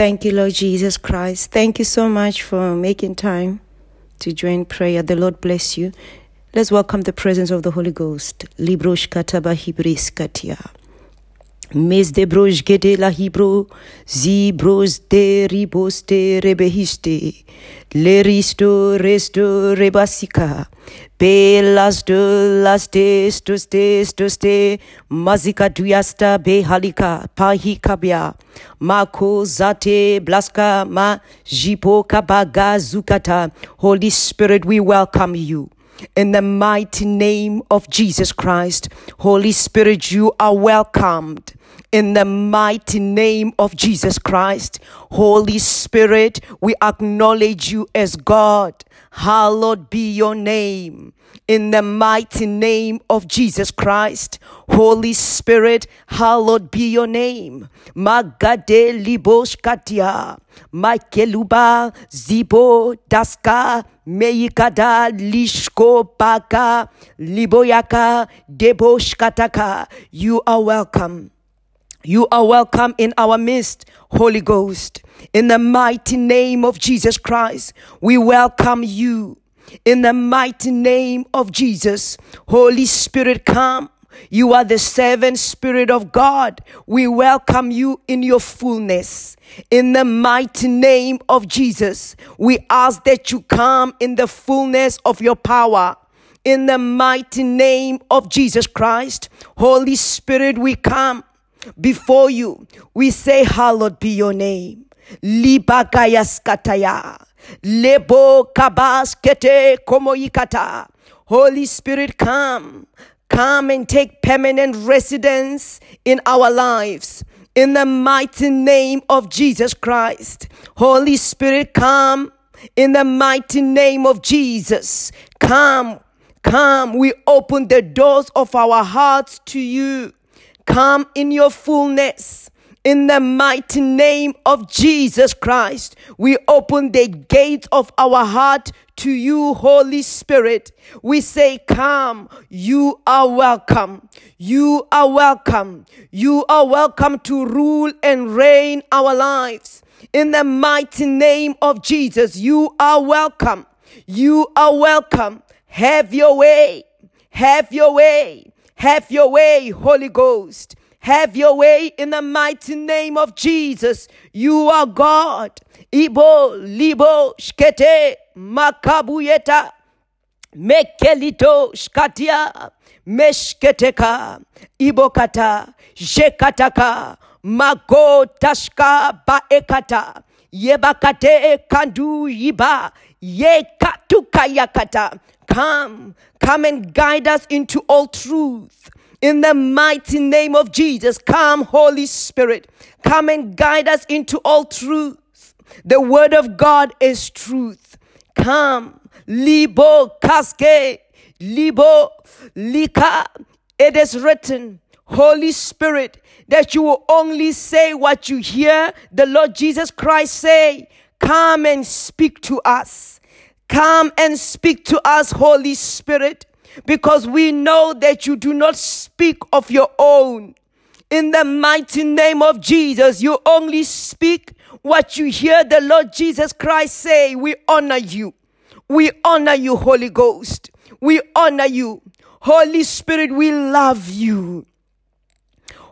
Thank you, Lord Jesus Christ. Thank you so much for making time to join prayer. The Lord bless you. Let's welcome the presence of the Holy Ghost. Librosh kataba hibris katia. Mes de broj gede la hibro, zibros de ribos de rebehiste, leristo resto rebasika, belas de las de stos de stos de, mazika duyasta be halika, pahikabia, mako zate blaska ma jipo kabaga zukata. Holy Spirit, we welcome you. In the mighty name of Jesus Christ, Holy Spirit, you are welcomed. In the mighty name of Jesus Christ, Holy Spirit, we acknowledge you as God. Hallowed be your name. In the mighty name of Jesus Christ, Holy Spirit, hallowed be your name. Magade libosh katia, Makeluba zibo daska, meikada lishko baka, liboyaka debosh kataka. You are welcome. You are welcome in our midst, Holy Ghost. In the mighty name of Jesus Christ, we welcome you. In the mighty name of Jesus, Holy Spirit, come. You are the seventh Spirit of God. We welcome you in your fullness. In the mighty name of Jesus, we ask that you come in the fullness of your power. In the mighty name of Jesus Christ, Holy Spirit, we come before you. We say, Hallowed be your name. Libagayaskataya. Lebo kabaskete komoikata. Holy Spirit, come. Come and take permanent residence in our lives. In the mighty name of Jesus Christ. Holy Spirit, come. In the mighty name of Jesus. Come. Come. We open the doors of our hearts to you. Come in your fullness. In the mighty name of Jesus Christ, we open the gates of our heart to you, Holy Spirit. We say, Come, you are welcome. You are welcome. You are welcome to rule and reign our lives. In the mighty name of Jesus, you are welcome. You are welcome. Have your way. Have your way. Have your way, Holy Ghost. Have your way in the mighty name of Jesus. You are God. Ibo, libo, shkete, makabuyeta, mekelito, shkatia, meshketeka, ibokata, jekataka, mago tashka baekata, yebakate kandu yiba, yekatukayakata. Come, come and guide us into all truth. In the mighty name of Jesus, come, Holy Spirit, come and guide us into all truth. The word of God is truth. Come, libo kaske, libo lika. It is written, Holy Spirit, that you will only say what you hear the Lord Jesus Christ say. Come and speak to us. Come and speak to us, Holy Spirit because we know that you do not speak of your own. In the mighty name of Jesus, you only speak what you hear the Lord Jesus Christ say. We honor you. We honor you, Holy Ghost. We honor you. Holy Spirit, we love you.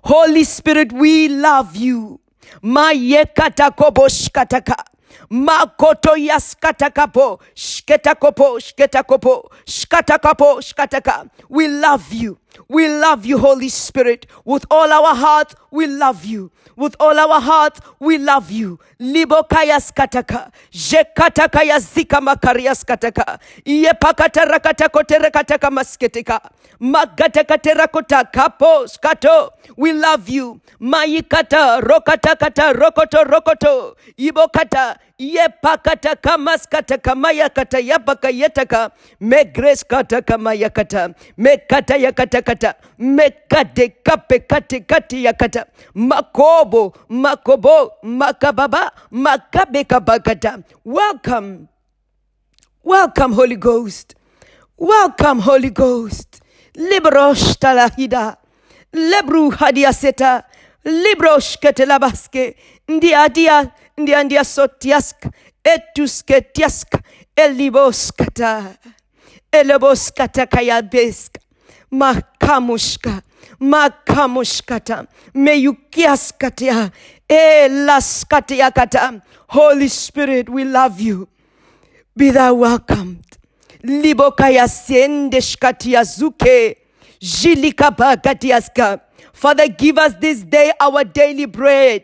Holy Spirit, we love you. Mayekata koboshkataka. Makoto yaskatakapo, shketakopo, shketakopo, shkatakapo, shkataka. We love you. We love you, Holy Spirit. With all our heart, we love you. With all our heart, we love you. Libo Libokaya skataka, jekataka ya zika makaria skataka, iye pakata rakata kotere kataka masketika, magataka terakota kapo skato. We love you. Mayikata rokata kata rokoto rokoto, ibokata pakata kamaskata kamaya kata yapaka yetaka, megres kata kamaya kata, mekata yakata kata, mekate kape kate kate yakata, makobo, makobo, makababa, makabe kabakata. Welcome. Welcome, Holy Ghost. Welcome, Holy Ghost. Librosh talahida. Lebru hadiaseta. Librosh ketelabaske. Ndia dia. ndiandia sotiaska etusketiaska eliboskata eleboskata kayabeska makamushka makamushkata meyukiaskatia elaskatiakata. Holy spirit we love you. Be thou welcomed. Libokaya siendeshkatia zuke jilikabagatiaska. Father give us this day our daily bread.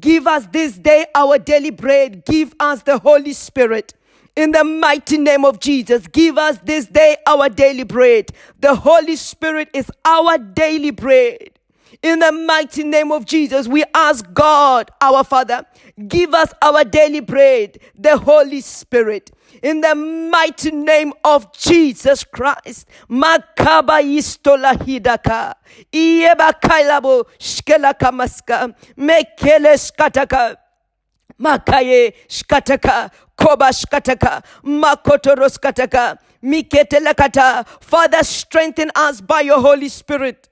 Give us this day our daily bread. Give us the holy spirit in the mighty name of Jesus, give us this day our daily bread. The Holy Spirit is our daily bread. In the mighty name of Jesus, we ask God, our Father, give us our daily bread, the Holy Spirit. In the mighty name of Jesus Christ. Makaba istola hidaka. Ieba kailabo shkelaka maska. Mekele skataka. Makaye shkataka, koba shkataka, makotoro skataka, miketelakata. Father, strengthen us by your Holy Spirit.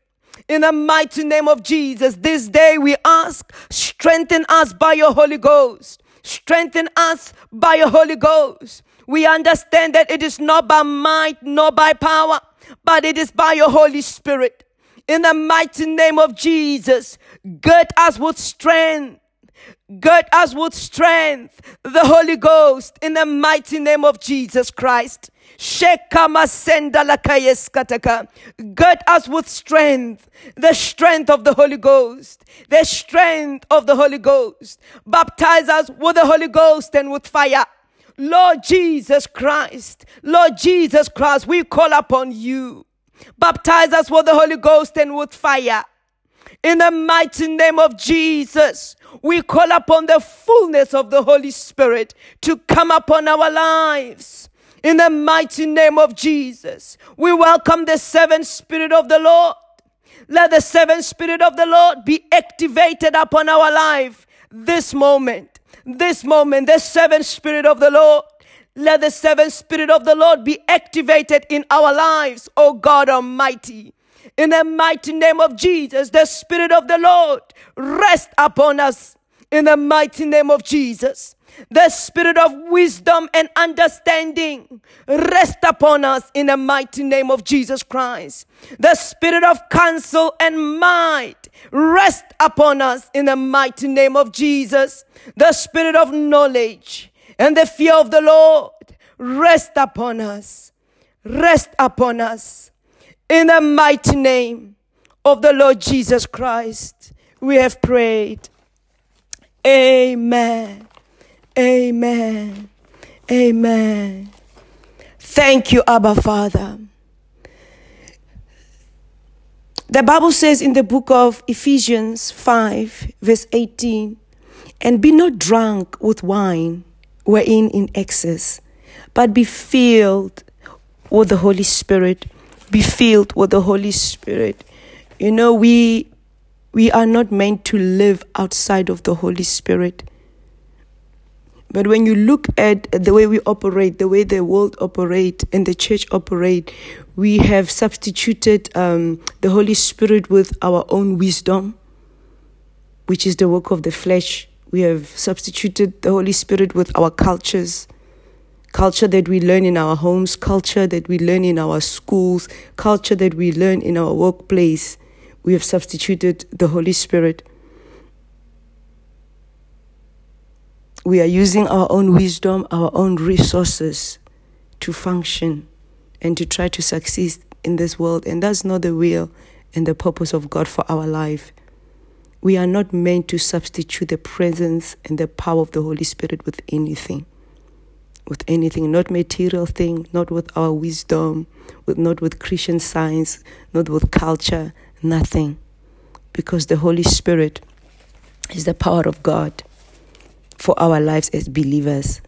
In the mighty name of Jesus, this day we ask, strengthen us by your Holy Ghost. Strengthen us by your Holy Ghost. We understand that it is not by might nor by power, but it is by your Holy Spirit. In the mighty name of Jesus, gird us with strength Gird us with strength, the Holy Ghost, in the mighty name of Jesus Christ. Gird us with strength, the strength of the Holy Ghost, the strength of the Holy Ghost. Baptize us with the Holy Ghost and with fire. Lord Jesus Christ, Lord Jesus Christ, we call upon you. Baptize us with the Holy Ghost and with fire. In the mighty name of Jesus, we call upon the fullness of the Holy Spirit to come upon our lives. In the mighty name of Jesus, we welcome the seventh Spirit of the Lord. Let the seventh Spirit of the Lord be activated upon our life this moment. This moment, the seventh Spirit of the Lord. Let the seventh Spirit of the Lord be activated in our lives, O God Almighty. In the mighty name of Jesus, the Spirit of the Lord rest upon us. In the mighty name of Jesus, the Spirit of wisdom and understanding rest upon us in the mighty name of Jesus Christ. The Spirit of counsel and might rest upon us in the mighty name of Jesus. The Spirit of knowledge and the fear of the Lord rest upon us. Rest upon us in the mighty name of the Lord Jesus Christ, we have prayed. Amen. Amen. Amen. Thank you, Abba Father. The Bible says in the book of Ephesians 5, verse 18, and be not drunk with wine wherein in excess, but be filled with the Holy Spirit be filled with the Holy Spirit. You know, we we are not meant to live outside of the Holy Spirit. But when you look at the way we operate, the way the world operate and the church operate, we have substituted um, the Holy Spirit with our own wisdom, which is the work of the flesh. We have substituted the Holy Spirit with our cultures, culture that we learn in our homes, culture that we learn in our schools, culture that we learn in our workplace. We have substituted the Holy Spirit. We are using our own wisdom, our own resources to function and to try to succeed in this world. And that's not the will and the purpose of God for our life. We are not meant to substitute the presence and the power of the Holy Spirit with anything with anything, not material thing, not with our wisdom, with not with Christian science, not with culture, nothing. Because the Holy Spirit is the power of God for our lives as believers.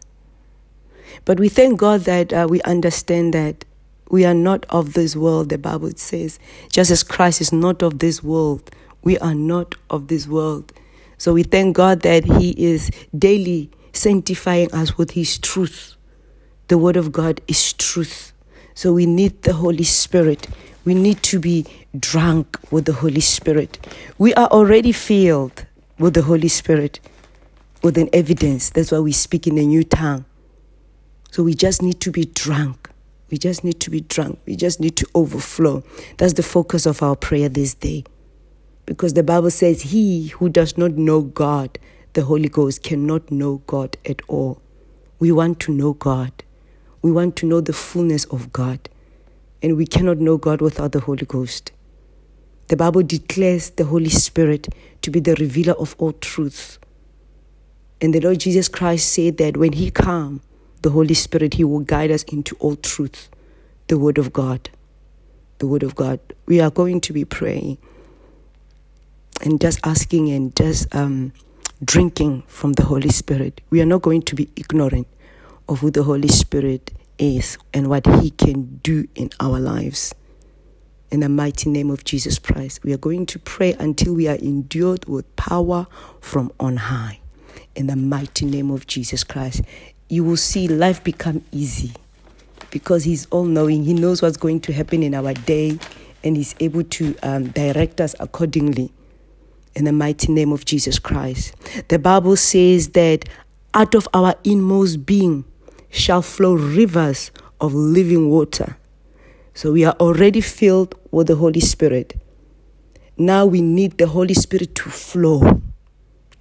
But we thank God that uh, we understand that we are not of this world, the Bible says. Just as Christ is not of this world, we are not of this world. So we thank God that He is daily sanctifying us with His truth. The Word of God is truth. So we need the Holy Spirit. We need to be drunk with the Holy Spirit. We are already filled with the Holy Spirit. with an evidence. That's why we speak in a new tongue. So we just need to be drunk. We just need to be drunk. We just need to overflow. That's the focus of our prayer this day. Because the Bible says, He who does not know God, the Holy Ghost, cannot know God at all. We want to know God. We want to know the fullness of God. And we cannot know God without the Holy Ghost. The Bible declares the Holy Spirit to be the revealer of all truth. And the Lord Jesus Christ said that when He comes, the Holy Spirit, He will guide us into all truth, the Word of God. The Word of God. We are going to be praying and just asking and just um, drinking from the Holy Spirit. We are not going to be ignorant of who the Holy Spirit is and what He can do in our lives. In the mighty name of Jesus Christ, we are going to pray until we are endued with power from on high in the mighty name of Jesus Christ. You will see life become easy because He's all knowing. He knows what's going to happen in our day and He's able to um, direct us accordingly in the mighty name of Jesus Christ. The Bible says that out of our inmost being shall flow rivers of living water. So we are already filled with the Holy Spirit. Now we need the Holy Spirit to flow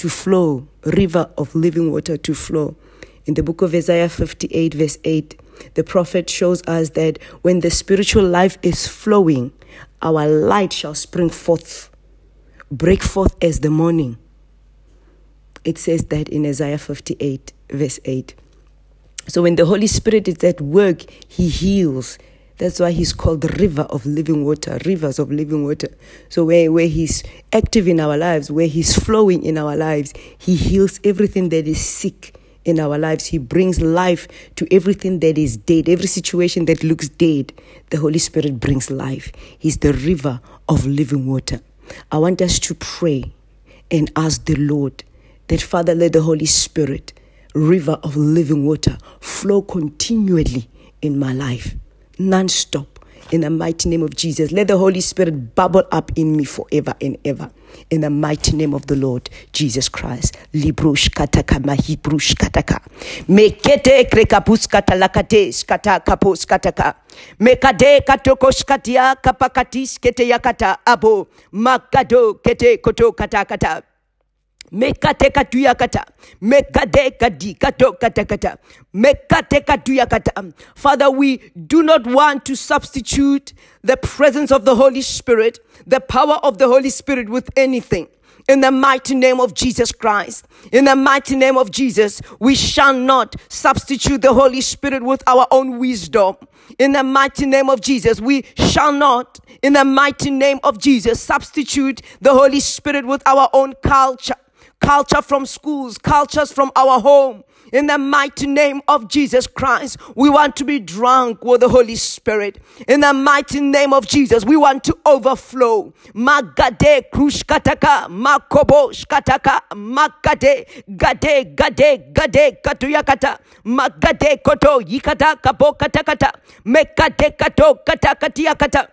to flow, river of living water to flow. In the book of Isaiah 58, verse 8, the prophet shows us that when the spiritual life is flowing, our light shall spring forth, break forth as the morning. It says that in Isaiah 58, verse 8. So when the Holy Spirit is at work, He heals, that's why he's called the river of living water, rivers of living water. So where, where he's active in our lives, where he's flowing in our lives, he heals everything that is sick in our lives. He brings life to everything that is dead, every situation that looks dead. The Holy Spirit brings life. He's the river of living water. I want us to pray and ask the Lord that, Father, let the Holy Spirit, river of living water, flow continually in my life non-stop in the mighty name of Jesus. Let the Holy Spirit bubble up in me forever and ever. In the mighty name of the Lord Jesus Christ. Librush kataka mahibrush kataka. Mekete krekapus katalakate skata kapus kataka. Mekade katokos katia kapakatis kete yakata abo. Makado kete koto katakata. Mekateka tuyakata. Mekadeka di kato katakata. Mekateka tuyakata. Father, we do not want to substitute the presence of the Holy Spirit, the power of the Holy Spirit with anything. In the mighty name of Jesus Christ, in the mighty name of Jesus, we shall not substitute the Holy Spirit with our own wisdom. In the mighty name of Jesus, we shall not, in the mighty name of Jesus, substitute the Holy Spirit with our own culture culture from schools, cultures from our home. In the mighty name of Jesus Christ, we want to be drunk with the Holy Spirit. In the mighty name of Jesus, we want to overflow. Magade krushkataka, makobo shkataka, makade, gade, gade, gade, katuyakata, magade koto, yikata, kapo katakata, mekade kato, katakatiakata.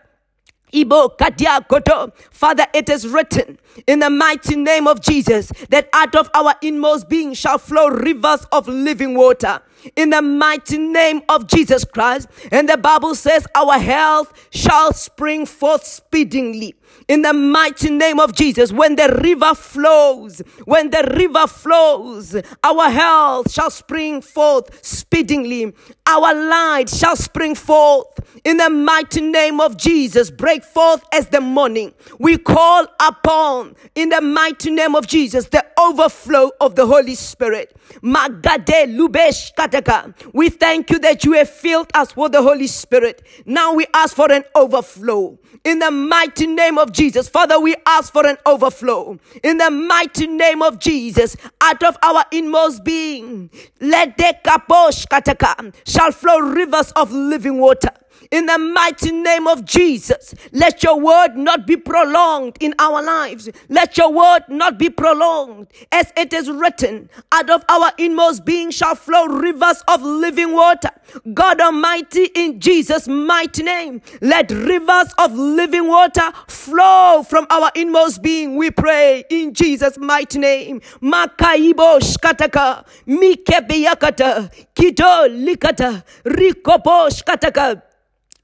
Father, it is written in the mighty name of Jesus that out of our inmost being shall flow rivers of living water. In the mighty name of Jesus Christ. And the Bible says our health shall spring forth speedingly in the mighty name of Jesus. When the river flows, when the river flows, our health shall spring forth speedingly. Our light shall spring forth in the mighty name of Jesus. Break forth as the morning. We call upon in the mighty name of Jesus the overflow of the Holy Spirit. Magade lubesh kataka. We thank you that you have filled us with the Holy Spirit. Now we ask for an overflow in the mighty name of Jesus. Father, we ask for an overflow in the mighty name of Jesus. Out of our inmost being, let the kaposh kataka shall flow rivers of living water In the mighty name of Jesus, let your word not be prolonged in our lives. Let your word not be prolonged. As it is written, out of our inmost being shall flow rivers of living water. God Almighty, in Jesus' mighty name, let rivers of living water flow from our inmost being. We pray in Jesus' mighty name. Makaibo shkataka, mikebiyakata, kido likata, rikobo shkataka.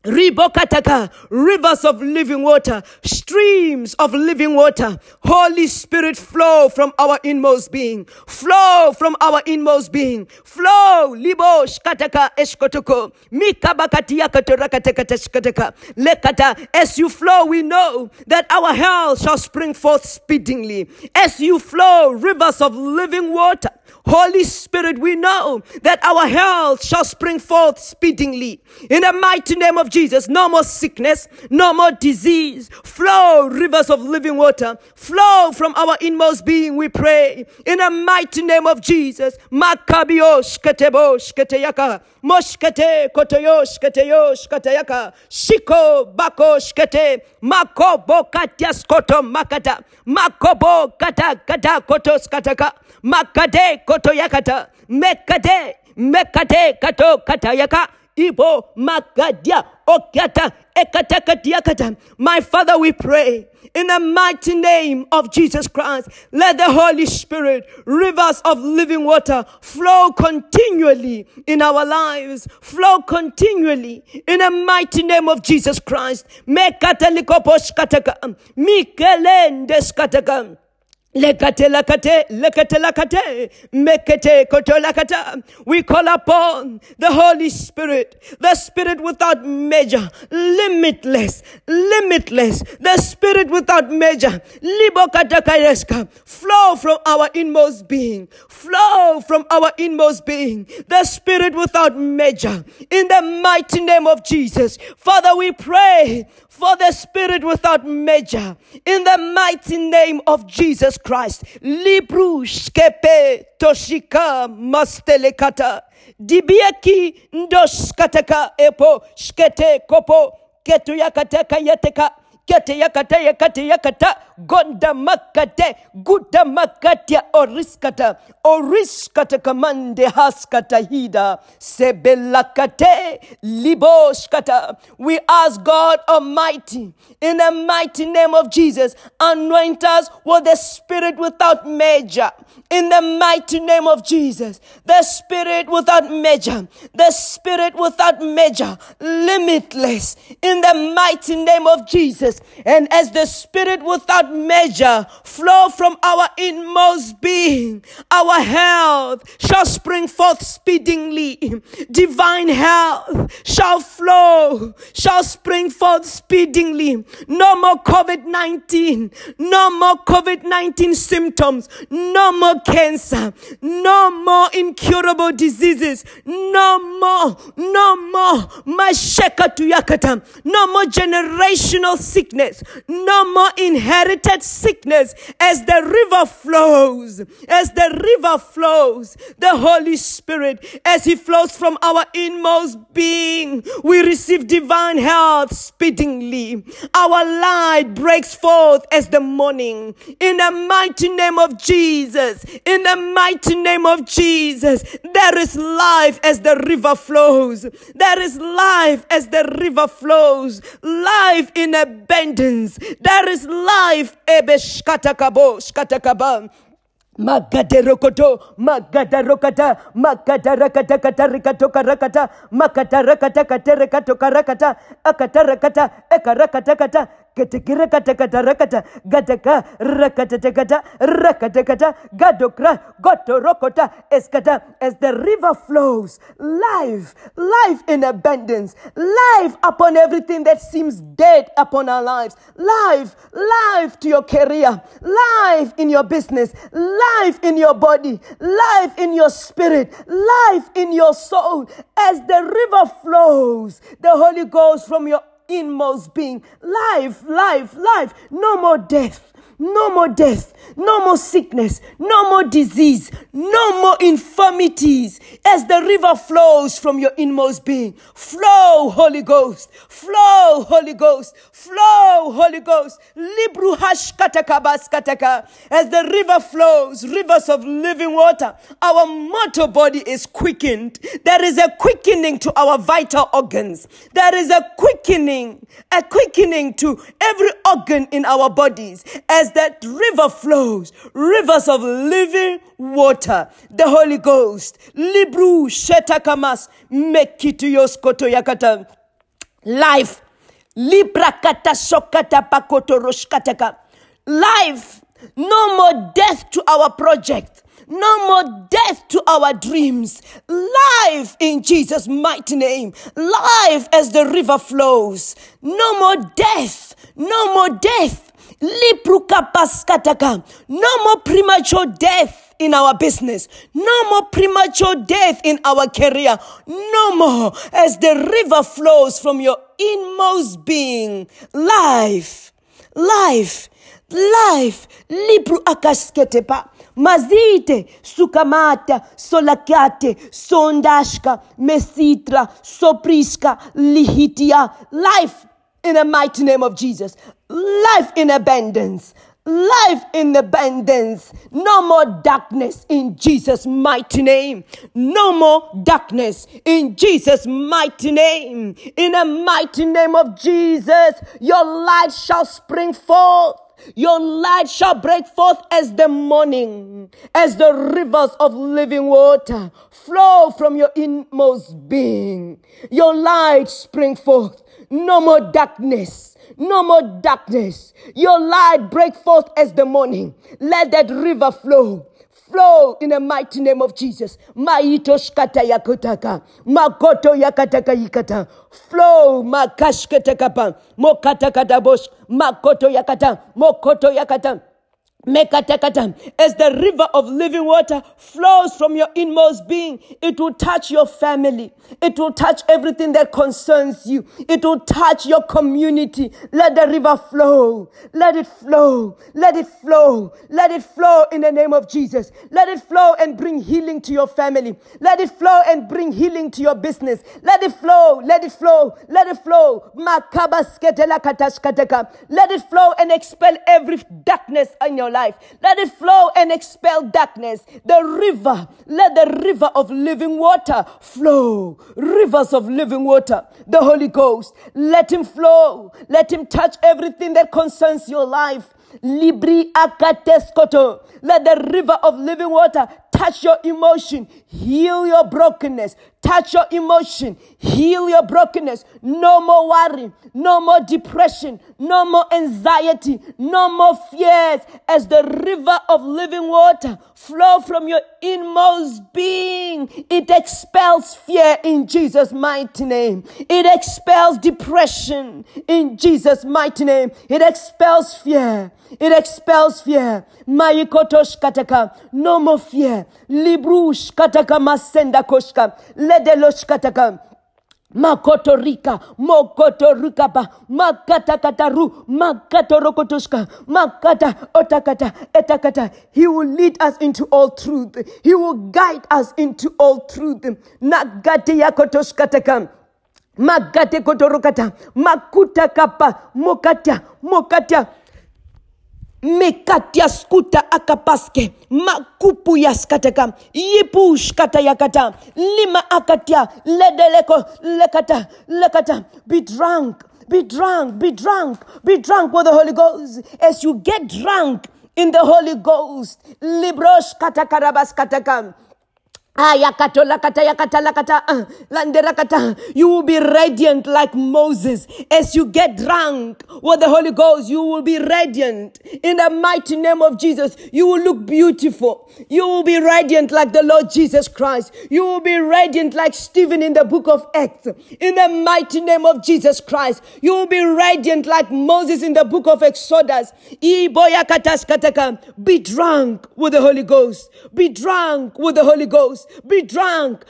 Ribokataka, rivers of living water, streams of living water. Holy Spirit, flow from our inmost being. Flow from our inmost being. Flow. Libo shkataka eshkotoko. Mikabakatia katorakateka Lekata. As you flow, we know that our health shall spring forth speedingly. As you flow, rivers of living water. Holy Spirit, we know that our health shall spring forth speedingly. In the mighty name of Jesus, no more sickness, no more disease. Flow rivers of living water. Flow from our inmost being, we pray. In the mighty name of Jesus. Makabiosh ketebosh keteyaka. Moshkete kotoyosh keteyosh keteyaka. Shiko bakosh kete. Makobo katyas koto makata. Makobo kata kata kotos kataka. Makade koto yakata. Mekade. Mekade kato katayaka. Ibo magadia okyata ekatakatiakata. My Father, we pray in the mighty name of Jesus Christ. Let the Holy Spirit, rivers of living water, flow continually in our lives. Flow continually in the mighty name of Jesus Christ. Mekatalikopos Mikelende skataka. Lekate lakate, lekate lakate, mekete koto lakata. We call upon the Holy Spirit, the Spirit without measure, limitless, limitless, the Spirit without measure. Libokatakayeska, flow from our inmost being, flow from our inmost being, the Spirit without measure. In the mighty name of Jesus, Father, we pray for the Spirit without measure. In the mighty name of Jesus Christ. Libru skepe toshika mastelekata. Dibiaki ndoskateka epo skete kopo ketuyakateka yeteka kete yakata yakata yakata gonda makate guda makatia oriskata oriskata kamande haskata hida sebelakate liboskata. We ask God Almighty in the mighty name of Jesus anoint us with the spirit without measure. In the mighty name of Jesus the spirit without measure the spirit without measure limitless. In the mighty name of Jesus and as the Spirit without measure flow from our inmost being, our health shall spring forth speedingly. Divine health shall flow, shall spring forth speedingly. No more COVID 19, no more COVID 19 symptoms, no more cancer, no more incurable diseases, no more, no more, masheka tuyakata, no more generational sickness, no more inherited sickness as the river flows, as the river flows, the Holy Spirit, as He flows from our inmost being, we receive divine health speedingly. Our light breaks forth as the morning. In the mighty name of Jesus, in the mighty name of Jesus, there is life as the river flows. There is life as the river flows. Life in abundance. There is life. Ebe shkatakabo, shkatakaba. Magaderokoto, magadarokata, magadarakata katarikato karakata, makatarakata katerekato karakata, akatarakata, ekarakata Ketekirakatakarakata, Gataka, Rakatakata, Rakatakata, Gadokra, Gotorokota, Eskata, as the river flows, life, life in abundance, life upon everything that seems dead upon our lives, life, life to your career, life in your business, life in your body, life in your spirit, life in your soul, as the river flows, the Holy Ghost from your inmost being. Life, life, life. No more death. No more death. No more sickness. No more disease. No more infirmities. As the river flows from your inmost being. Flow, Holy Ghost. Flow, Holy Ghost. Flow, Holy Ghost. Libru kataka. As the river flows, rivers of living water, our mortal body is quickened. There is a quickening to our vital organs. There is a quickening, a quickening to every organ in our bodies as that river flows, rivers of living water, the Holy Ghost. Libru shetakamas mekituyos koto yakata. Life. Libra kata sokata pakoto roshkataka. Life. No more death to our project. No more death to our dreams. Life in Jesus' mighty name. Life as the river flows. No more death. No more death. No more premature death in our business. No more premature death in our career. No more as the river flows from your inmost being. Life. Life. Life. Libru akasketepa. Mazite, sukamata, solakate, sondashka, mesitra, sopriska, lihitia. Life in the mighty name of Jesus. Life in abundance. Life in abundance. No more darkness in Jesus' mighty name. No more darkness in Jesus' mighty name. In the mighty name of Jesus, your light shall spring forth. Your light shall break forth as the morning, as the rivers of living water flow from your inmost being. Your light spring forth. No more darkness. No more darkness. Your light break forth as the morning. Let that river flow flow in the mighty name of Jesus. Maito shkata yakotaka. Makoto yakataka yikata. Flow makashketakapa. Mokata katabosh. Makoto yakata. Mokoto yakata. As the river of living water flows from your inmost being, it will touch your family. It will touch everything that concerns you. It will touch your community. Let the river flow. Let it flow. Let it flow. Let it flow in the name of Jesus. Let it flow and bring healing to your family. Let it flow and bring healing to your business. Let it flow. Let it flow. Let it flow. Let it flow and expel every darkness in your life. Let it flow and expel darkness. The river, let the river of living water flow. Rivers of living water. The Holy Ghost, let him flow. Let him touch everything that concerns your life. Libri akateskoto. Let the river of living water touch your emotion, heal your brokenness, touch your emotion, heal your brokenness. No more worry, no more depression, no more anxiety, no more fears as the river of living water flow from your inmost being. It expels fear in Jesus' mighty name. It expels depression in Jesus' mighty name. It expels fear. It expels fear. Maikotosh kataka. No more fear. Librush kataka masenda koshka. Ledelosh kataka. Makoto rika, mokoto rikapa, makata otakata, etakata. He will lead us into all truth. He will guide us into all truth. Nagate yakotoshkataka. Magate kotorokata, makuta kapa, mokata, mokata mekatia skuta akapaske makupu yaskateka yipu shkata yakata lima akatia ledeleko lekata lekata. Be drunk be drunk be drunk be drunk with the holy ghost. As you get drunk in the holy ghost librosh katakam Uh, you will be radiant like Moses. As you get drunk with the Holy Ghost, you will be radiant. In the mighty name of Jesus, you will look beautiful. You will be radiant like the Lord Jesus Christ. You will be radiant like Stephen in the book of Acts. In the mighty name of Jesus Christ, you will be radiant like Moses in the book of Exodus. Be drunk with the Holy Ghost. Be drunk with the Holy Ghost Be drunk.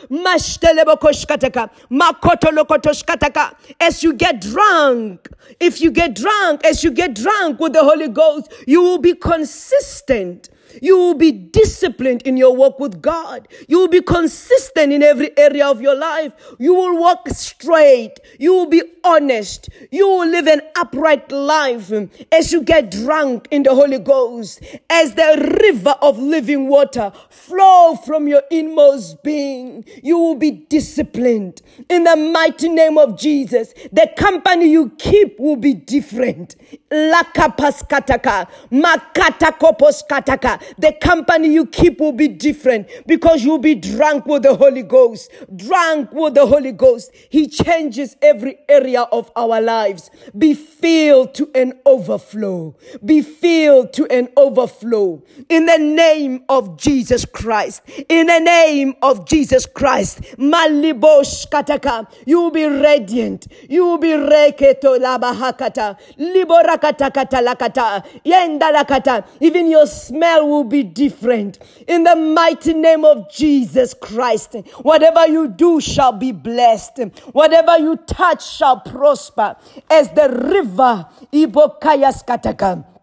As you get drunk, if you get drunk, as you get drunk with the Holy Ghost, you will be consistent you will be disciplined in your walk with God. You will be consistent in every area of your life. You will walk straight. You will be honest. You will live an upright life as you get drunk in the Holy Ghost, as the river of living water flow from your inmost being. You will be disciplined in the mighty name of Jesus. The company you keep will be different. Lakapaskataka, makatakoposkataka. The company you keep will be different because you'll be drunk with the Holy Ghost. Drunk with the Holy Ghost. He changes every area of our lives. Be filled to an overflow. Be filled to an overflow. In the name of Jesus Christ. In the name of Jesus Christ. Malibosh kataka. You will be radiant. You will be reketo labahakata. Liborakata lakata. Yenda lakata. Even your smell will be different. In the mighty name of Jesus Christ. Whatever you do shall be blessed. Whatever you touch shall prosper. As the river Ibokayaskataka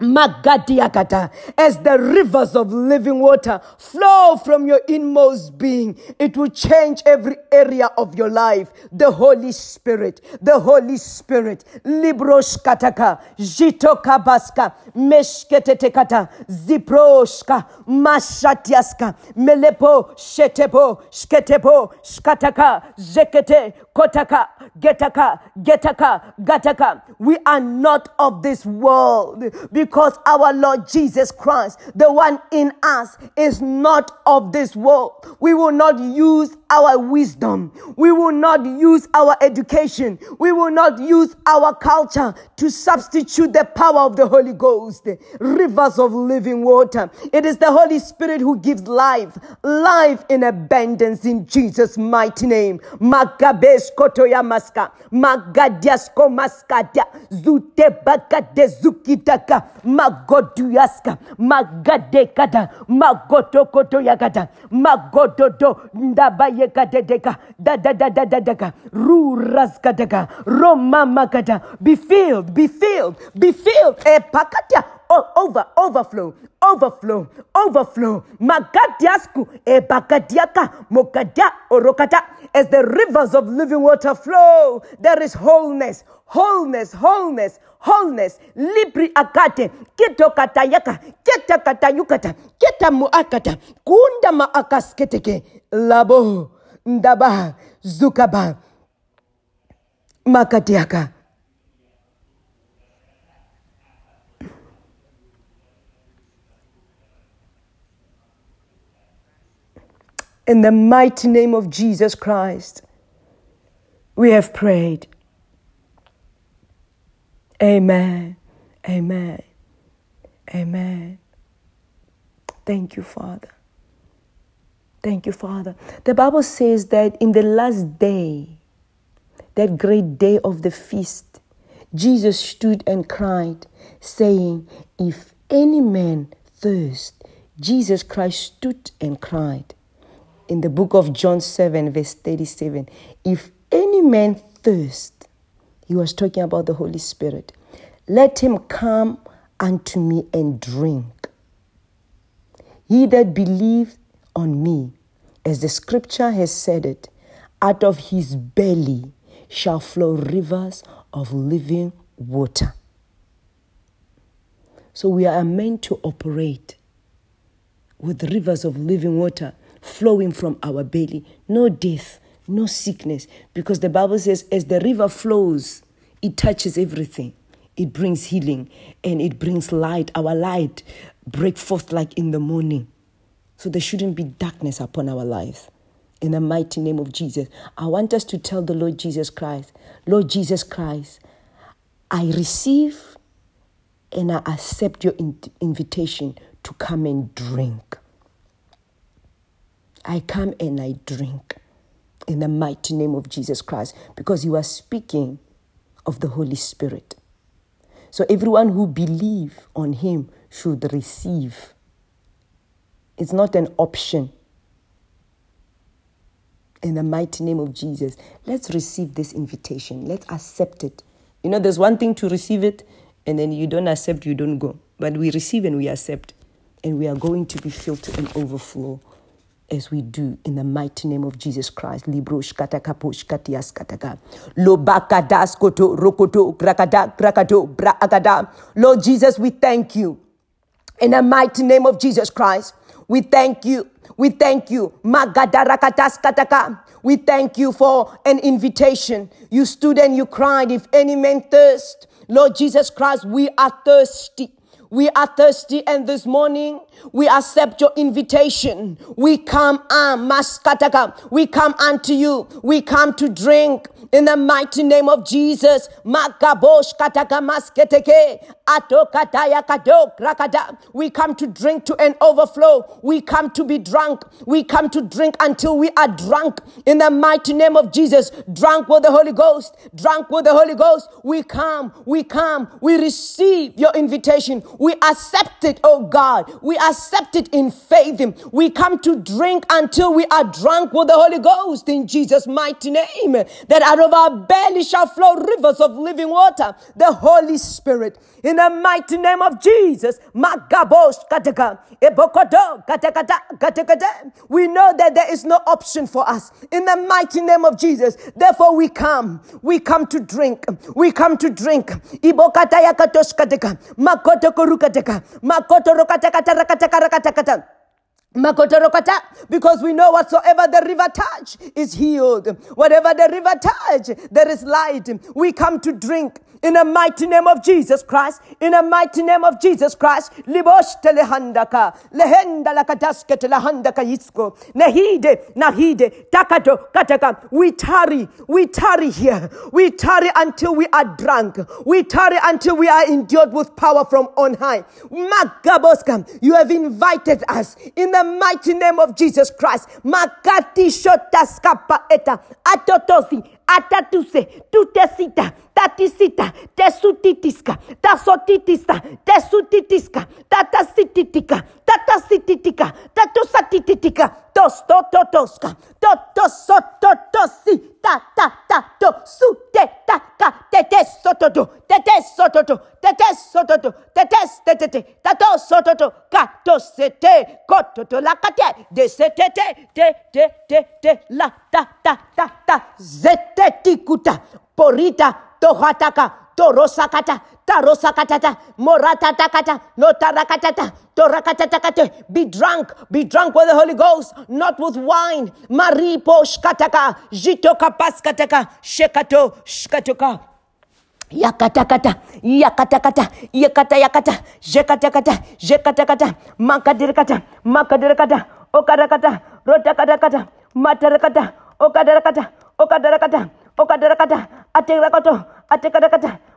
Magadiakata, as the rivers of living water flow from your inmost being, it will change every area of your life. The Holy Spirit, the Holy Spirit, Librosh kataka, Jito kabaska, Meshketetekata, Ziproshka, Mashatiaska, Melepo, Shetepo, Shketepo, Shkataka, Zekete, Kotaka, Getaka, Getaka, Gataka. We are not of this world because our Lord Jesus Christ, the one in us, is not of this world. We will not use our wisdom. We will not use our education. We will not use our culture to substitute the power of the Holy Ghost. Rivers of living water. It is the Holy Spirit who gives life, life in abundance in Jesus' mighty name. Magabes kotoya maska, magadiasko maskadia, zute bakade zukitaka, magoduyaska, magadekada, magotokotoyakata, magododo ndabaya yekadedeka da da da da da da ruraskadeka roma makata be filled be filled be filled. Eh, e pakatya over overflow overflow overflow. Magadiasku e bakadiaka mokadia orokata. As the rivers of living water flow there is wholeness wholeness wholeness wholeness. Libri akate kito katayaka keta katayukata keta muakata. Kunda maakasketeke labo ndaba zukaba makatiaka In the mighty name of Jesus Christ, we have prayed. Amen. Amen. Amen. Thank you, Father. Thank you, Father. The Bible says that in the last day, that great day of the feast, Jesus stood and cried, saying, If any man thirst, Jesus Christ stood and cried. In the book of John 7, verse 37, if any man thirst, he was talking about the Holy Spirit, let him come unto me and drink. He that believes on me, as the scripture has said it, out of his belly shall flow rivers of living water. So we are meant to operate with rivers of living water flowing from our belly. No death, no sickness, because the Bible says, as the river flows, it touches everything. It brings healing and it brings light. Our light break forth like in the morning. So there shouldn't be darkness upon our lives. In the mighty name of Jesus, I want us to tell the Lord Jesus Christ, Lord Jesus Christ, I receive and I accept your invitation to come and drink. I come and I drink in the mighty name of Jesus Christ because you are speaking of the Holy Spirit. So everyone who believe on him should receive it's not an option. In the mighty name of Jesus, let's receive this invitation. Let's accept it. You know, there's one thing to receive it, and then you don't accept, you don't go. But we receive and we accept, and we are going to be filled to an overflow as we do in the mighty name of Jesus Christ. Librosh katias rokoto braagada. Lord Jesus, we thank you. In the mighty name of Jesus Christ, we thank you we thank you. We thank you for an invitation. You stood and you cried, if any man thirst, Lord Jesus Christ, we are thirsty. We are thirsty, and this morning we accept your invitation. We come on, Maskataka. We come unto you. We come to drink in the mighty name of Jesus. Makabosh kataka masketeke. Atokataya kado krakada. We come to drink to an overflow. We come to be drunk. We come to drink until we are drunk in the mighty name of Jesus. Drunk with the Holy Ghost. Drunk with the Holy Ghost. We come. We come. We receive your invitation. We accept it, oh God. We accept it in faith. We come to drink until we are drunk with the Holy Ghost in Jesus' mighty name. That out of our belly shall flow rivers of living water. The Holy Spirit. In the mighty name of Jesus. We know that there is no option for us. In the mighty name of Jesus. Therefore we come. We come to drink. We come to drink. Makoto Makoto Makotorokata, because we know whatsoever the river touch is healed. Whatever the river touch, there is light. We come to drink in the mighty name of Jesus Christ. In the mighty name of Jesus Christ. Libosh telehandaka. Lehenda lakataske telehandaka yisko. Nehide, nahide, takato, kataka. We tarry, we tarry here. We tarry until we are drunk. We tarry until we are endured with power from on high. Magaboska, you have invited us in the mighty name of Jesus Christ. Makati shotaskapa eta. Atotosi, atatuse, tutesita tatisita, tesutitiska, tasotitiska, tesutitiska, tatasititika, tatasititika, tatusatititika, tostototoska, totosototosi, ta ta ta to su te ta ka te te sototo, te te sototo, te te sototo, te te te te te, ta to sototo, ka to se te, kototo la ka te, de se te te, te te te te la ta ta ta ta, zete tikuta, porita, tohataka, torosakata, tarosakatata, moratatakata, notarakatata, torakatatakate. Be drunk, be drunk with the Holy Ghost, not with wine. Maripo shkataka, jitoka paskataka, shekato, shkatoka. Yakatakata, yakatakata, yakata yakata, jekatakata, jekatakata, makadirkata, makadirkata, okarakata, rotakata, matarakata, okadarakata, okadarakata, okadarakata,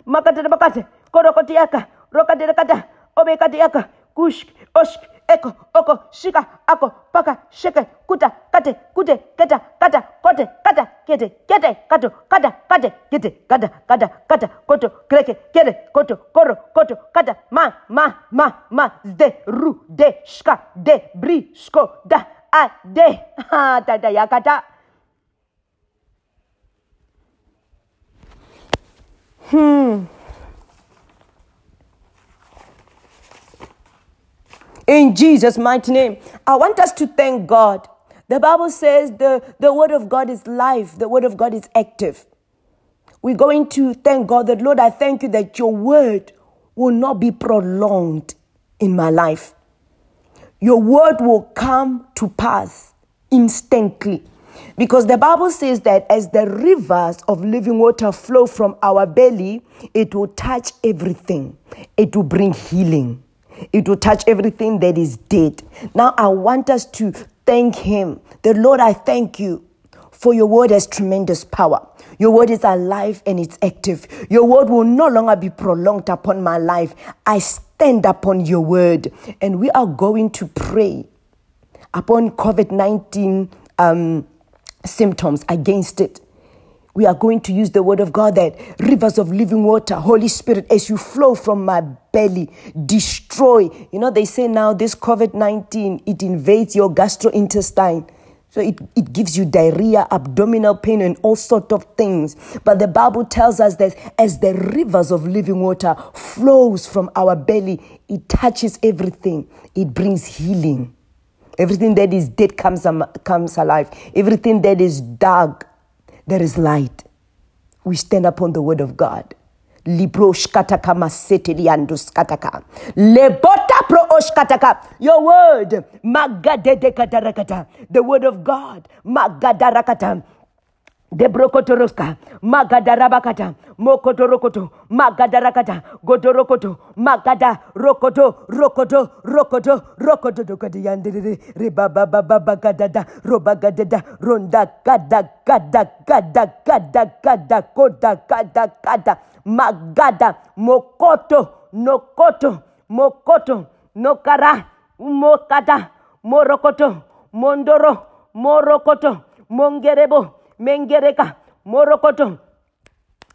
atirakato, atikadakata, makatadabakate, korokotiaka, rokadirakata, obekatiaka, kushk, oshk, eko, oko, shika, ako, paka, sheke, kuta, kate, kute, keta, kata, kote, kata, kete, kete, kato, kata, kate, kete, kata, kata, kata, koto, kreke, kere, koto, koro, koto, kata, ma, ma, ma, ma, zde, ru, de, shka, de, bri, shko, da, a, de, ha, tada, yakata, Hmm. In Jesus' mighty name, I want us to thank God. The Bible says the, the word of God is life, the word of God is active. We're going to thank God that, Lord, I thank you that your word will not be prolonged in my life. Your word will come to pass instantly. Because the Bible says that as the rivers of living water flow from our belly, it will touch everything, it will bring healing, it will touch everything that is dead. Now, I want us to thank Him. The Lord, I thank you for your word has tremendous power. Your word is alive and it's active. Your word will no longer be prolonged upon my life. I stand upon your word, and we are going to pray upon COVID 19 um, symptoms against it. We are going to use the word of God that rivers of living water, Holy Spirit, as you flow from my belly, destroy. You know, they say now this COVID 19, it invades your gastrointestine. So it, it gives you diarrhea, abdominal pain, and all sort of things. But the Bible tells us that as the rivers of living water flows from our belly, it touches everything. It brings healing. Everything that is dead comes, comes alive. Everything that is dark, there is light. We stand upon the word of God. Libro shkataka masete liando skataka. Lebota pro oshkataka. Your word. Magadede katarakata. The word of God. Magadarakata. Debrokotoroska, Magadarabakata, Mokotorokoto, Magadarakata, Godorokoto, Magada, Rokoto, Rokoto, Rokoto, Rokoto, Dokadiandiri, Ribaba Baba Gadada, Robagadada, Ronda, Gada, Gada, Gada, Gada, Gada, Koda, Gada, Gada, Magada, Mokoto, Nokoto, Mokoto, Nokara, Mokata, Morokoto, Mondoro, Morokoto, Mongerebo, Mengereka, Morokoto,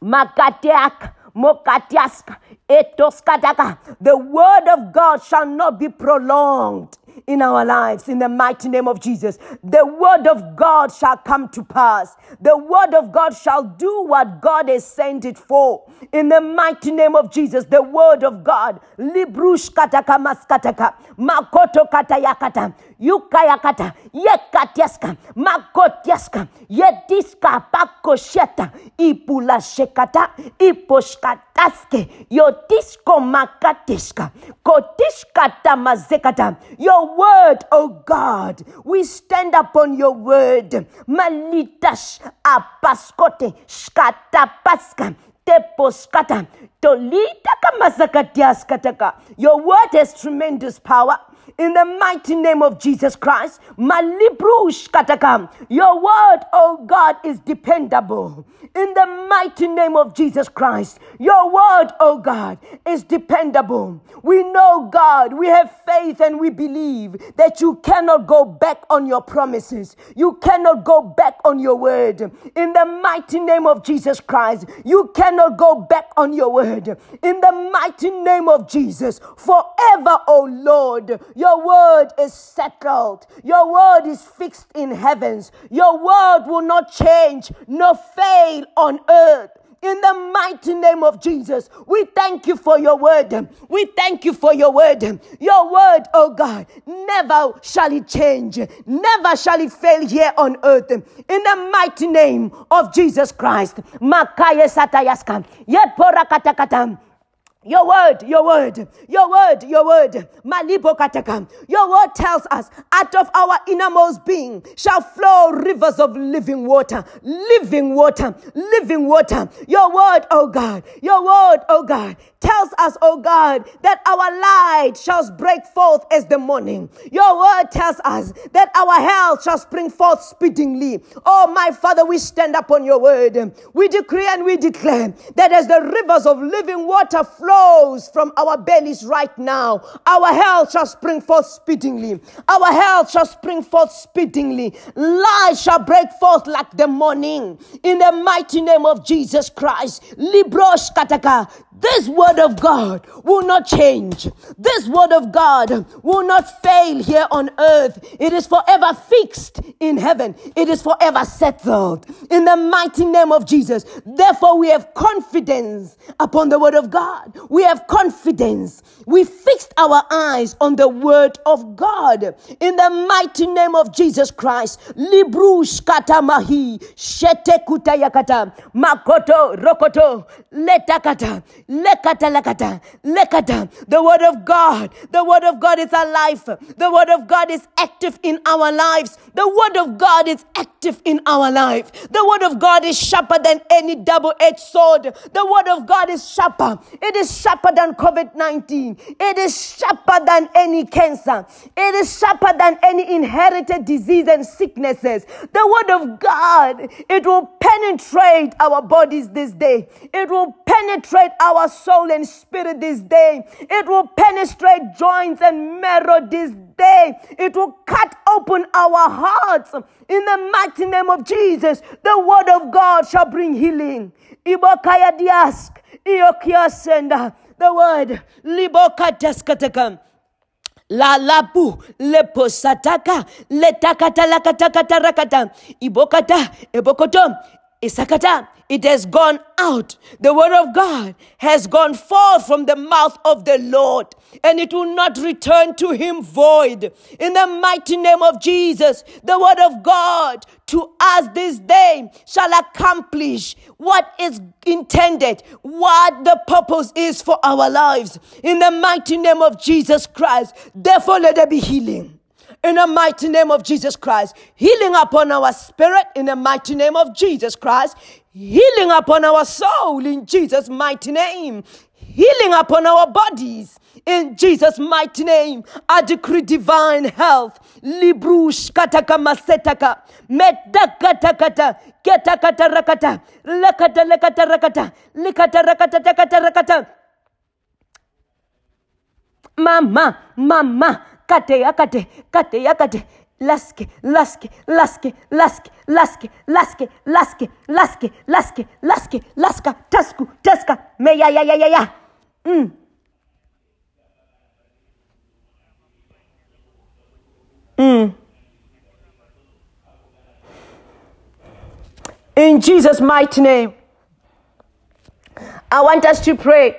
Makatiak, Mokatiaska, Etoskataka. The word of God shall not be prolonged in our lives in the mighty name of Jesus. The word of God shall come to pass. The word of God shall do what God has sent it for. In the mighty name of Jesus, the word of God. Librush kataka maskataka. Makoto katayakata. Yukayakata. Yekatiaska. Makotiaska. Yediska pakosheta. Ipula shekata. Iposhkataske. Yotisko makatiska. Kotishkata mazekata. Your word, oh God. We stand upon your word. Malitash apaskote skatapaska Your word has tremendous power in the mighty name of Jesus Christ. Your word, oh God, is dependable. In the mighty name of Jesus Christ. Your word, oh God, is dependable. We know, God, we have faith and we believe that you cannot go back on your promises. You cannot go back on your word. In the mighty name of Jesus Christ, you cannot go back on your word. In the mighty name of Jesus, forever, oh Lord, your word is settled. Your word is fixed in heavens. Your word will not change nor fail on earth. In the mighty name of Jesus, we thank you for your word. We thank you for your word. Your word, oh God, never shall it change. Never shall it fail here on earth. In the mighty name of Jesus Christ. Makaya. Your word, your word, your word, your word. Malibo katakam. Your word tells us, out of our innermost being shall flow rivers of living water, living water, living water. Your word, oh God, your word, oh God, tells us, oh God, that our light shall break forth as the morning. Your word tells us that our health shall spring forth speedingly. Oh, my Father, we stand upon your word. We decree and we declare that as the rivers of living water flows from our bellies right now, our health shall spring forth speedingly. Our health shall spring forth speedingly. Light shall break forth like the morning. In the mighty name of Jesus Christ. Librosh kataka. This word of God will not change. This word of God will not fail here on earth. It is forever fixed in heaven. It is forever settled in the mighty name of Jesus. Therefore, we have confidence upon the word of God. We have confidence. We fixed our eyes on the word of God in the mighty name of Jesus Christ. Librush katamahi shete kutayakata makoto rokoto letakata lekata The word of God. The word of God is alive. The word of God is active in our lives. The word of God is active in our life. The word of God is sharper than any double-edged sword. The word of God is sharper. It is sharper than COVID-19. It is sharper than any cancer. It is sharper than any inherited disease and sicknesses. The word of God, it will penetrate our bodies this day. It will penetrate our soul and spirit this day. It will penetrate joints and marrow this day. It will cut open our hearts in the mighty name of Jesus. The word of God shall bring healing. Ibokaya diask, iokiasenda. The word, liboka La labu lepo sataka letakata lakatakata rakata ibokata ebokoto isakata it has gone out. The word of God has gone forth from the mouth of the Lord, and it will not return to him void. In the mighty name of Jesus, the word of God to us this day shall accomplish what is intended, what the purpose is for our lives. In the mighty name of Jesus Christ, therefore let there be healing in the mighty name of Jesus Christ. Healing upon our spirit in the mighty name of Jesus Christ healing upon our soul in Jesus' mighty name, healing upon our bodies in Jesus' mighty name. I decree divine health. Librush kataka masetaka. Medakata kata. Ketakata rakata. Lekata lekata rakata. Likata rakata takata rakata. Mama, mama, kate yakate, kate yakate laske, laske, laske, laske, laske, laske, laske, laske, laske, laske, laska, tasku, taska, me ya ya ya ya ya. Mm. Mm. In Jesus' mighty name, I want us to pray.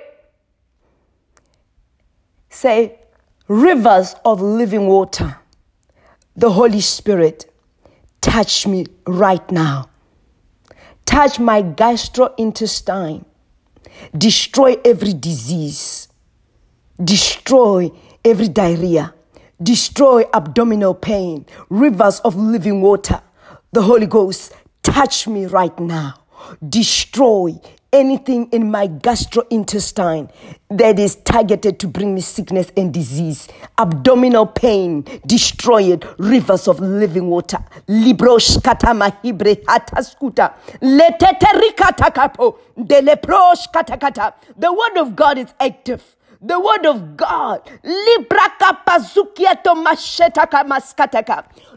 Say, rivers of living water the Holy Spirit, touch me right now. Touch my gastrointestine. Destroy every disease. Destroy every diarrhea. Destroy abdominal pain. Rivers of living water. The Holy Ghost, touch me right now. Destroy anything in my gastrointestine that is targeted to bring me sickness and disease, abdominal pain, destroy it, rivers of living water. Librosh katama hibre hataskuta. The word of God is active the word of God.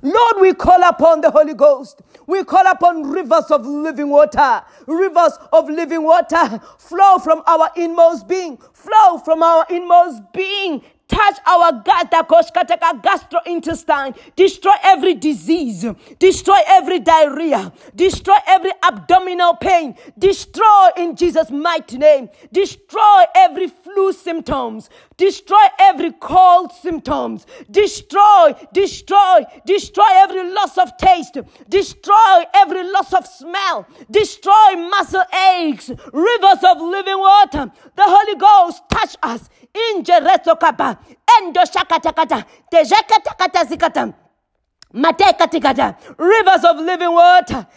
Lord, we call upon the Holy Ghost. We call upon rivers of living water. Rivers of living water flow from our inmost being. Flow from our inmost being touch our gut, kataka gastrointestine, destroy every disease, destroy every diarrhea, destroy every abdominal pain, destroy in Jesus' mighty name, destroy every flu symptoms, destroy every cold symptoms, destroy, destroy, destroy every loss of taste, destroy every loss of smell, destroy muscle aches, rivers of living water. The Holy Ghost touch us. In Jeretokaba, Endo Shakatakata, Tejakatakata Zikata. Rivers of living water.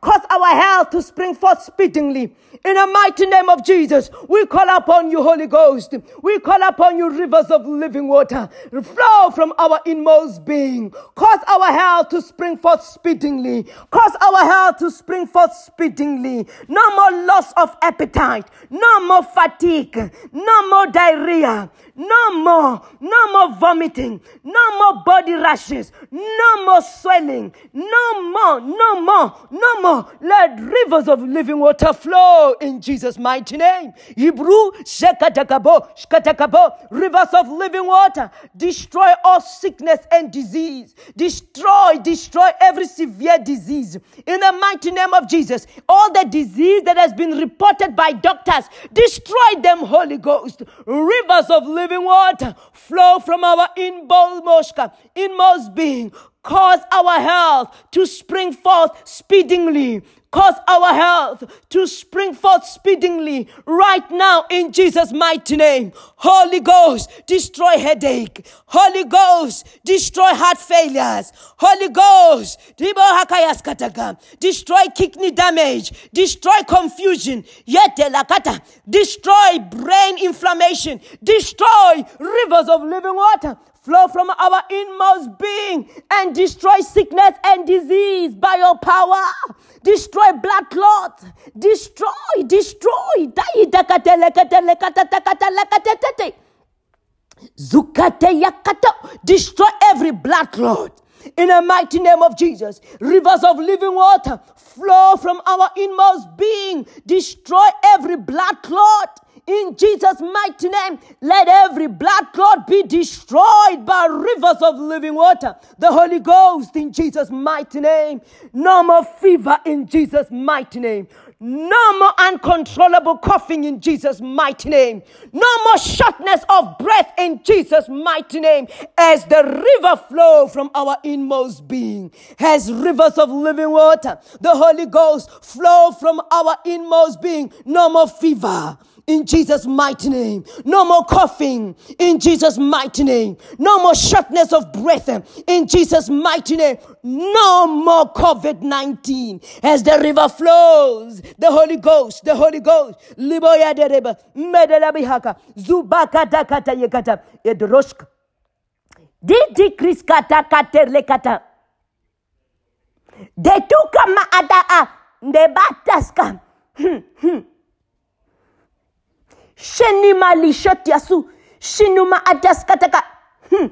Cause our health to spring forth speedily. In the mighty name of Jesus, we call upon you, Holy Ghost. We call upon you, rivers of living water. Flow from our inmost being. Cause our health to spring forth speedily. Cause our health to spring forth speedily. No more loss of appetite. No more fatigue. No more diarrhea. No more, no more vomiting, no more body rashes, no more swelling, no more, no more, no more. Let rivers of living water flow in Jesus' mighty name. Hebrew, shekatakabo, shkatakabo, rivers of living water. Destroy all sickness and disease. Destroy, destroy every severe disease. In the mighty name of Jesus, all the disease that has been reported by doctors, destroy them, Holy Ghost. Rivers of living water flow from our inmost, inmost being. Cause our health to spring forth speedily Cause our health to spring forth speedily right now in Jesus' mighty name. Holy Ghost, destroy headache. Holy Ghost, destroy heart failures. Holy Ghost, destroy kidney damage. Destroy confusion. Destroy brain inflammation. Destroy rivers of living water flow from our inmost being and destroy sickness and disease by your power. Destroy blood clots. Destroy, destroy. Destroy every blood clot. In the mighty name of Jesus, rivers of living water flow from our inmost being. Destroy every blood clot In Jesus' mighty name, let every blood clot be destroyed by rivers of living water. The Holy Ghost in Jesus' mighty name. No more fever in Jesus' mighty name. No more uncontrollable coughing in Jesus' mighty name. No more shortness of breath in Jesus' mighty name. As the river flow from our inmost being, as rivers of living water, the Holy Ghost flow from our inmost being. No more fever in Jesus' mighty name. No more coughing in Jesus' mighty name. No more shortness of breath in Jesus' mighty name. No more COVID 19 as the river flows. The Holy Ghost, the Holy Ghost. Liboya de reba, medelabihaka, yekata, edroshka. Didi kriskata katerlekata. Detuka maada a bataska. Hmm, hmm. Shenima lishotiasu. Shinuma ataskataka. Hmm.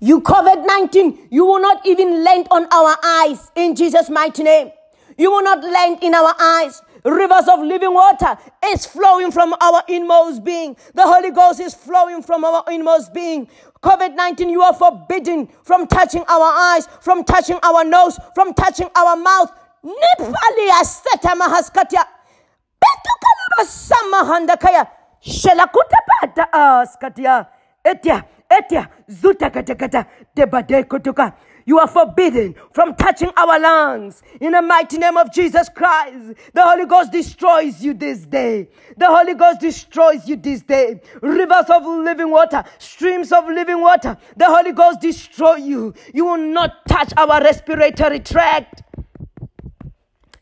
You COVID 19, you will not even land on our eyes in Jesus' mighty name. You will not land in our eyes. Rivers of living water is flowing from our inmost being. The Holy Ghost is flowing from our inmost being. COVID 19, you are forbidden from touching our eyes, from touching our nose, from touching our mouth. Nipali aseta mahaskatia. Askatia. Ah, etia, etia, debadekotuka. You are forbidden from touching our lungs. In the mighty name of Jesus Christ, the Holy Ghost destroys you this day. The Holy Ghost destroys you this day. Rivers of living water, streams of living water, the Holy Ghost destroy you. You will not touch our respiratory tract.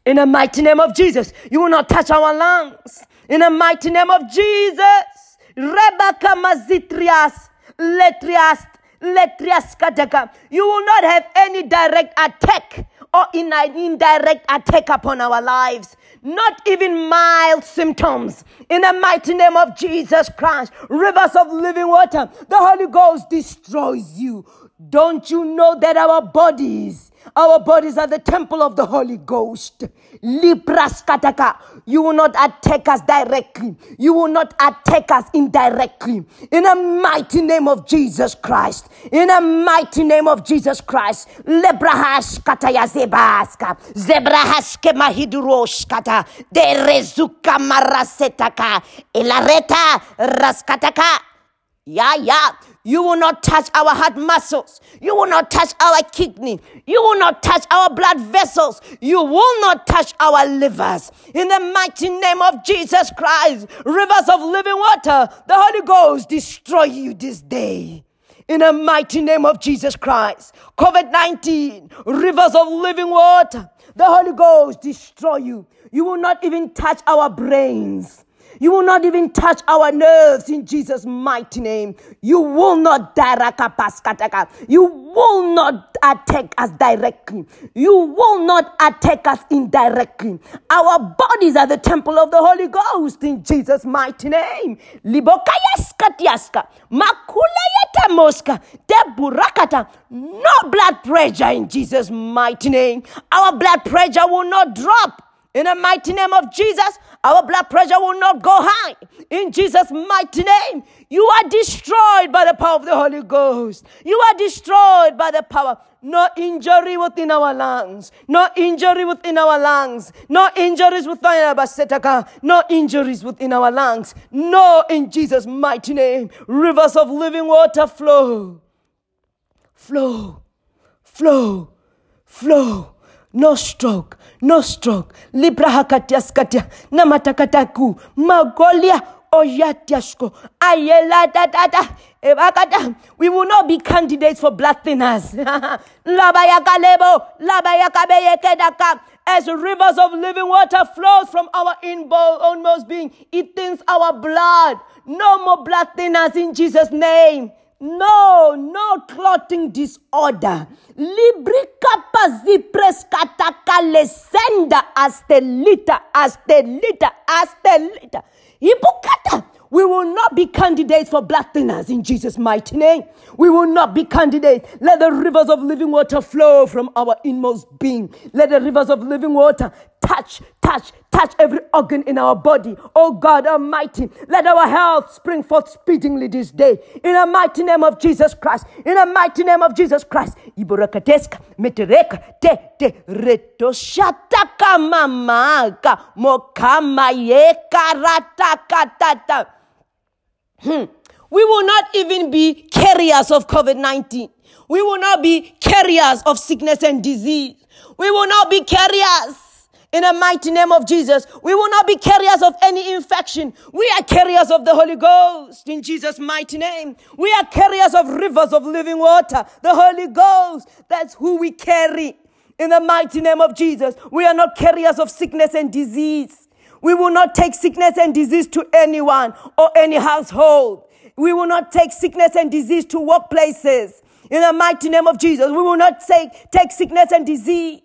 In the mighty name of Jesus, you will not touch our lungs. In the mighty name of Jesus, Rebecca Mazitrias, Letrias, Letrias Kataka, you will not have any direct attack or in an indirect attack upon our lives. Not even mild symptoms. In the mighty name of Jesus Christ, rivers of living water, the Holy Ghost destroys you. Don't you know that our bodies our bodies are the temple of the Holy Ghost. Libraskataka. You will not attack us directly. You will not attack us indirectly. In the mighty name of Jesus Christ. In the mighty name of Jesus Christ. Lebrahaskataya zebaska. Zebrahaske mahiduroskata. Derezuka marasetaka. Ilareta raskataka. Yeah, yeah. You will not touch our heart muscles. You will not touch our kidney. You will not touch our blood vessels. You will not touch our livers. In the mighty name of Jesus Christ, rivers of living water, the Holy Ghost destroy you this day. In the mighty name of Jesus Christ, COVID 19, rivers of living water, the Holy Ghost destroy you. You will not even touch our brains. You will not even touch our nerves in Jesus' mighty name. You will not You will not attack us directly. You will not attack us indirectly. Our bodies are the temple of the Holy Ghost in Jesus' mighty name. Libokayaskatiaska. Makulayeta moska. Deburakata. No blood pressure in Jesus' mighty name. Our blood pressure will not drop. In the mighty name of Jesus, our blood pressure will not go high. In Jesus' mighty name, you are destroyed by the power of the Holy Ghost. You are destroyed by the power. No injury within our lungs. No injury within our lungs. No injuries within our basetaka. No injuries within our lungs. No, in Jesus' mighty name, rivers of living water flow. Flow. Flow. Flow no stroke, no stroke. Libra hakatiaskatia, namatakataku, magolia, oyatiashko, ayela da da da, ebakata. We will not be candidates for blood thinners. Labayakalebo, labayakabeyekedaka. As rivers of living water flows from our inmost being, it thins our blood. No more blood thinners in Jesus' name. No, no clotting disorder. Librika zipres kataka lesenda astelita, astelita, astelita. Ibukata. We will not be candidates for thinners in Jesus' mighty name. We will not be candidates. Let the rivers of living water flow from our inmost being. Let the rivers of living water touch, touch touch, every organ in our body. Oh God Almighty, let our health spring forth speedily this day. In the mighty name of Jesus Christ. In the mighty name of Jesus Christ. Iborakateska, metereka, te, te, reto, shataka, mamaka. Hmm. We will not even be carriers of COVID 19. We will not be carriers of sickness and disease. We will not be carriers in the mighty name of Jesus. We will not be carriers of any infection. We are carriers of the Holy Ghost in Jesus' mighty name. We are carriers of rivers of living water. The Holy Ghost, that's who we carry in the mighty name of Jesus. We are not carriers of sickness and disease. We will not take sickness and disease to anyone or any household. We will not take sickness and disease to workplaces. In the mighty name of Jesus, we will not take, take sickness and disease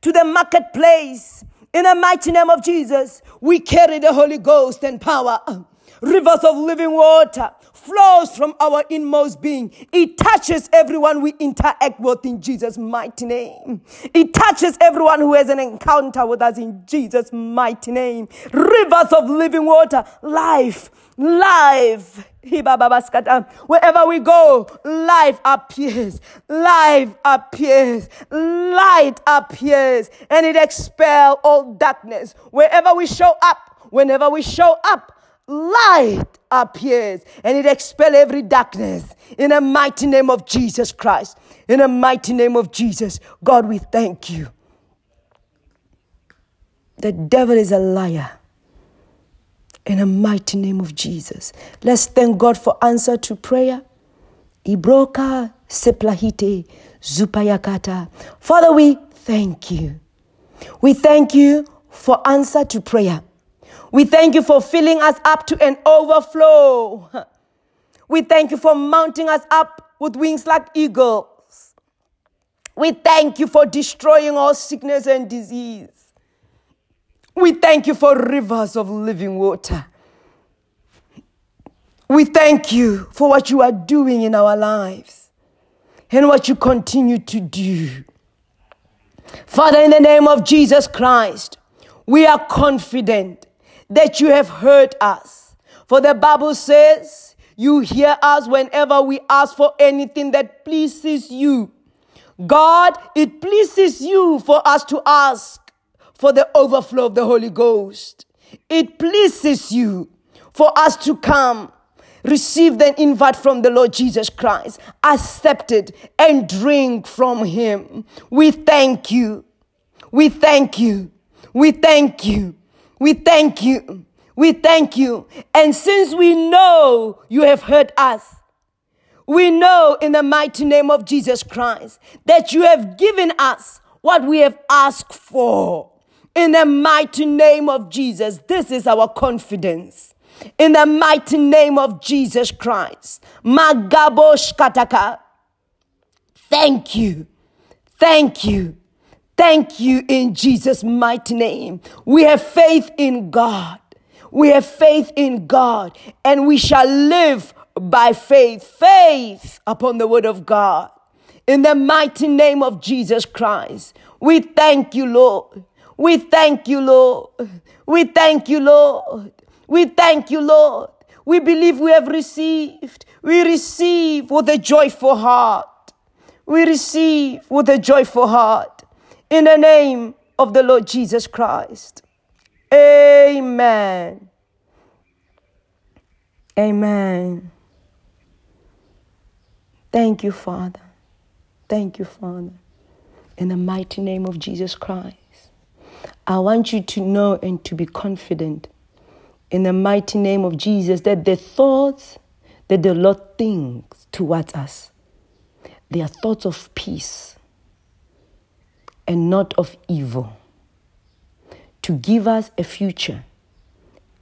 to the marketplace. In the mighty name of Jesus, we carry the Holy Ghost and power. Rivers of living water flows from our inmost being. It touches everyone we interact with in Jesus' mighty name. It touches everyone who has an encounter with us in Jesus' mighty name. Rivers of living water, life, life. Wherever we go, life appears, life appears, light appears, and it expels all darkness. Wherever we show up, whenever we show up, light appears and it expels every darkness in the mighty name of Jesus Christ. In the mighty name of Jesus, God, we thank you. The devil is a liar. In the mighty name of Jesus. Let's thank God for answer to prayer. Ibroka seplahite zupayakata. Father, we thank you. We thank you for answer to prayer. We thank you for filling us up to an overflow. We thank you for mounting us up with wings like eagles. We thank you for destroying all sickness and disease. We thank you for rivers of living water. We thank you for what you are doing in our lives and what you continue to do. Father, in the name of Jesus Christ, we are confident that you have heard us. For the Bible says, You hear us whenever we ask for anything that pleases you. God, it pleases you for us to ask for the overflow of the Holy Ghost. It pleases you for us to come, receive the invite from the Lord Jesus Christ, accept it, and drink from Him. We thank you. We thank you. We thank you. We thank you. We thank you. And since we know you have heard us, we know in the mighty name of Jesus Christ that you have given us what we have asked for. In the mighty name of Jesus, this is our confidence. In the mighty name of Jesus Christ. Magabo Shkataka. Thank you. Thank you. Thank you in Jesus' mighty name. We have faith in God. We have faith in God and we shall live by faith. Faith upon the word of God. In the mighty name of Jesus Christ. We thank you, Lord. We thank you, Lord. We thank you, Lord. We thank you, Lord. We believe we have received. We receive with a joyful heart. We receive with a joyful heart. In the name of the Lord Jesus Christ. Amen. Amen. Thank you, Father. Thank you, Father. In the mighty name of Jesus Christ. I want you to know and to be confident in the mighty name of Jesus that the thoughts that the Lord thinks towards us, they are thoughts of peace and not of evil, to give us a future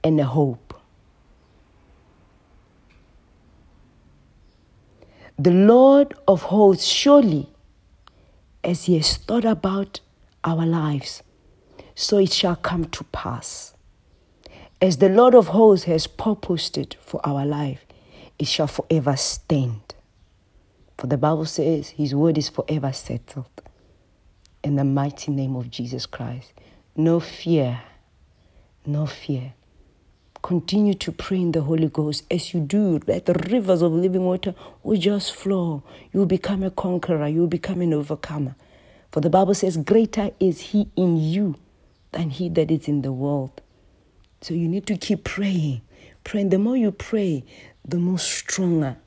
and a hope. The Lord of hosts, surely, as He has thought about our lives, so it shall come to pass. As the Lord of hosts has purposed it for our life, it shall forever stand. For the Bible says His word is forever settled in the mighty name of Jesus Christ. No fear no fear. Continue to pray in the Holy Ghost. As you do, let the rivers of living water will just flow. You will become a conqueror. You will become an overcomer. For the Bible says, Greater is He in you than He that is in the world. So you need to keep praying. Praying. The more you pray, the more stronger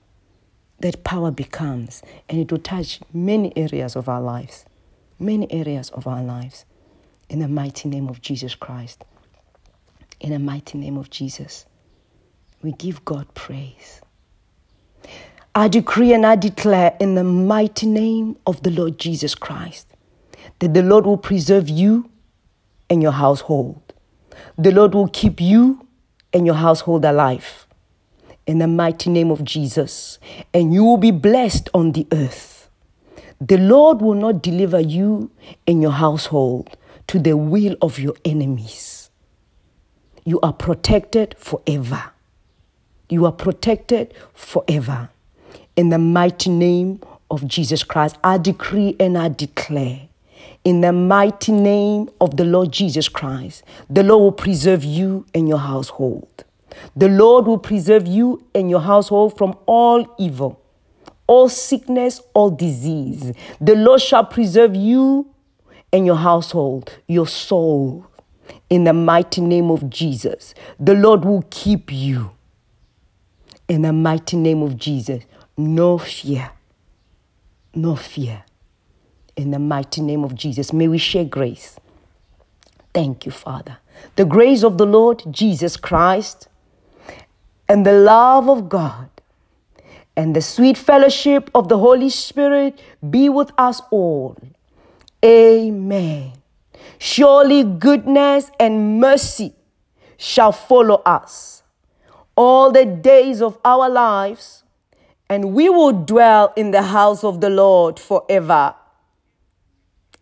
that power becomes. And it will touch many areas of our lives. Many areas of our lives. In the mighty name of Jesus Christ in the mighty name of Jesus. We give God praise. I decree and I declare in the mighty name of the Lord Jesus Christ that the Lord will preserve you and your household. The Lord will keep you and your household alive in the mighty name of Jesus. And you will be blessed on the earth. The Lord will not deliver you and your household to the will of your enemies. You are protected forever. You are protected forever. In the mighty name of Jesus Christ, I decree and I declare. In the mighty name of the Lord Jesus Christ, the Lord will preserve you and your household. The Lord will preserve you and your household from all evil, all sickness, all disease. The Lord shall preserve you and your household, your soul, in the mighty name of Jesus. The Lord will keep you. In the mighty name of Jesus. No fear. No fear. In the mighty name of Jesus. May we share grace. Thank you, Father. The grace of the Lord Jesus Christ and the love of God and the sweet fellowship of the Holy Spirit be with us all. Amen. Surely goodness and mercy shall follow us all the days of our lives, and we will dwell in the house of the Lord forever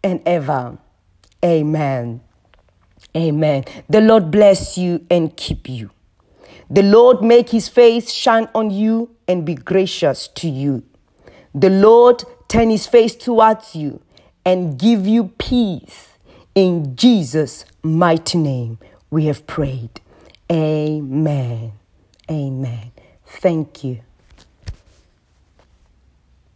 and ever. Amen. Amen. The Lord bless you and keep you. The Lord make his face shine on you and be gracious to you. The Lord turn his face towards you and give you peace. In Jesus' mighty name, we have prayed. Amen. Amen. Thank you.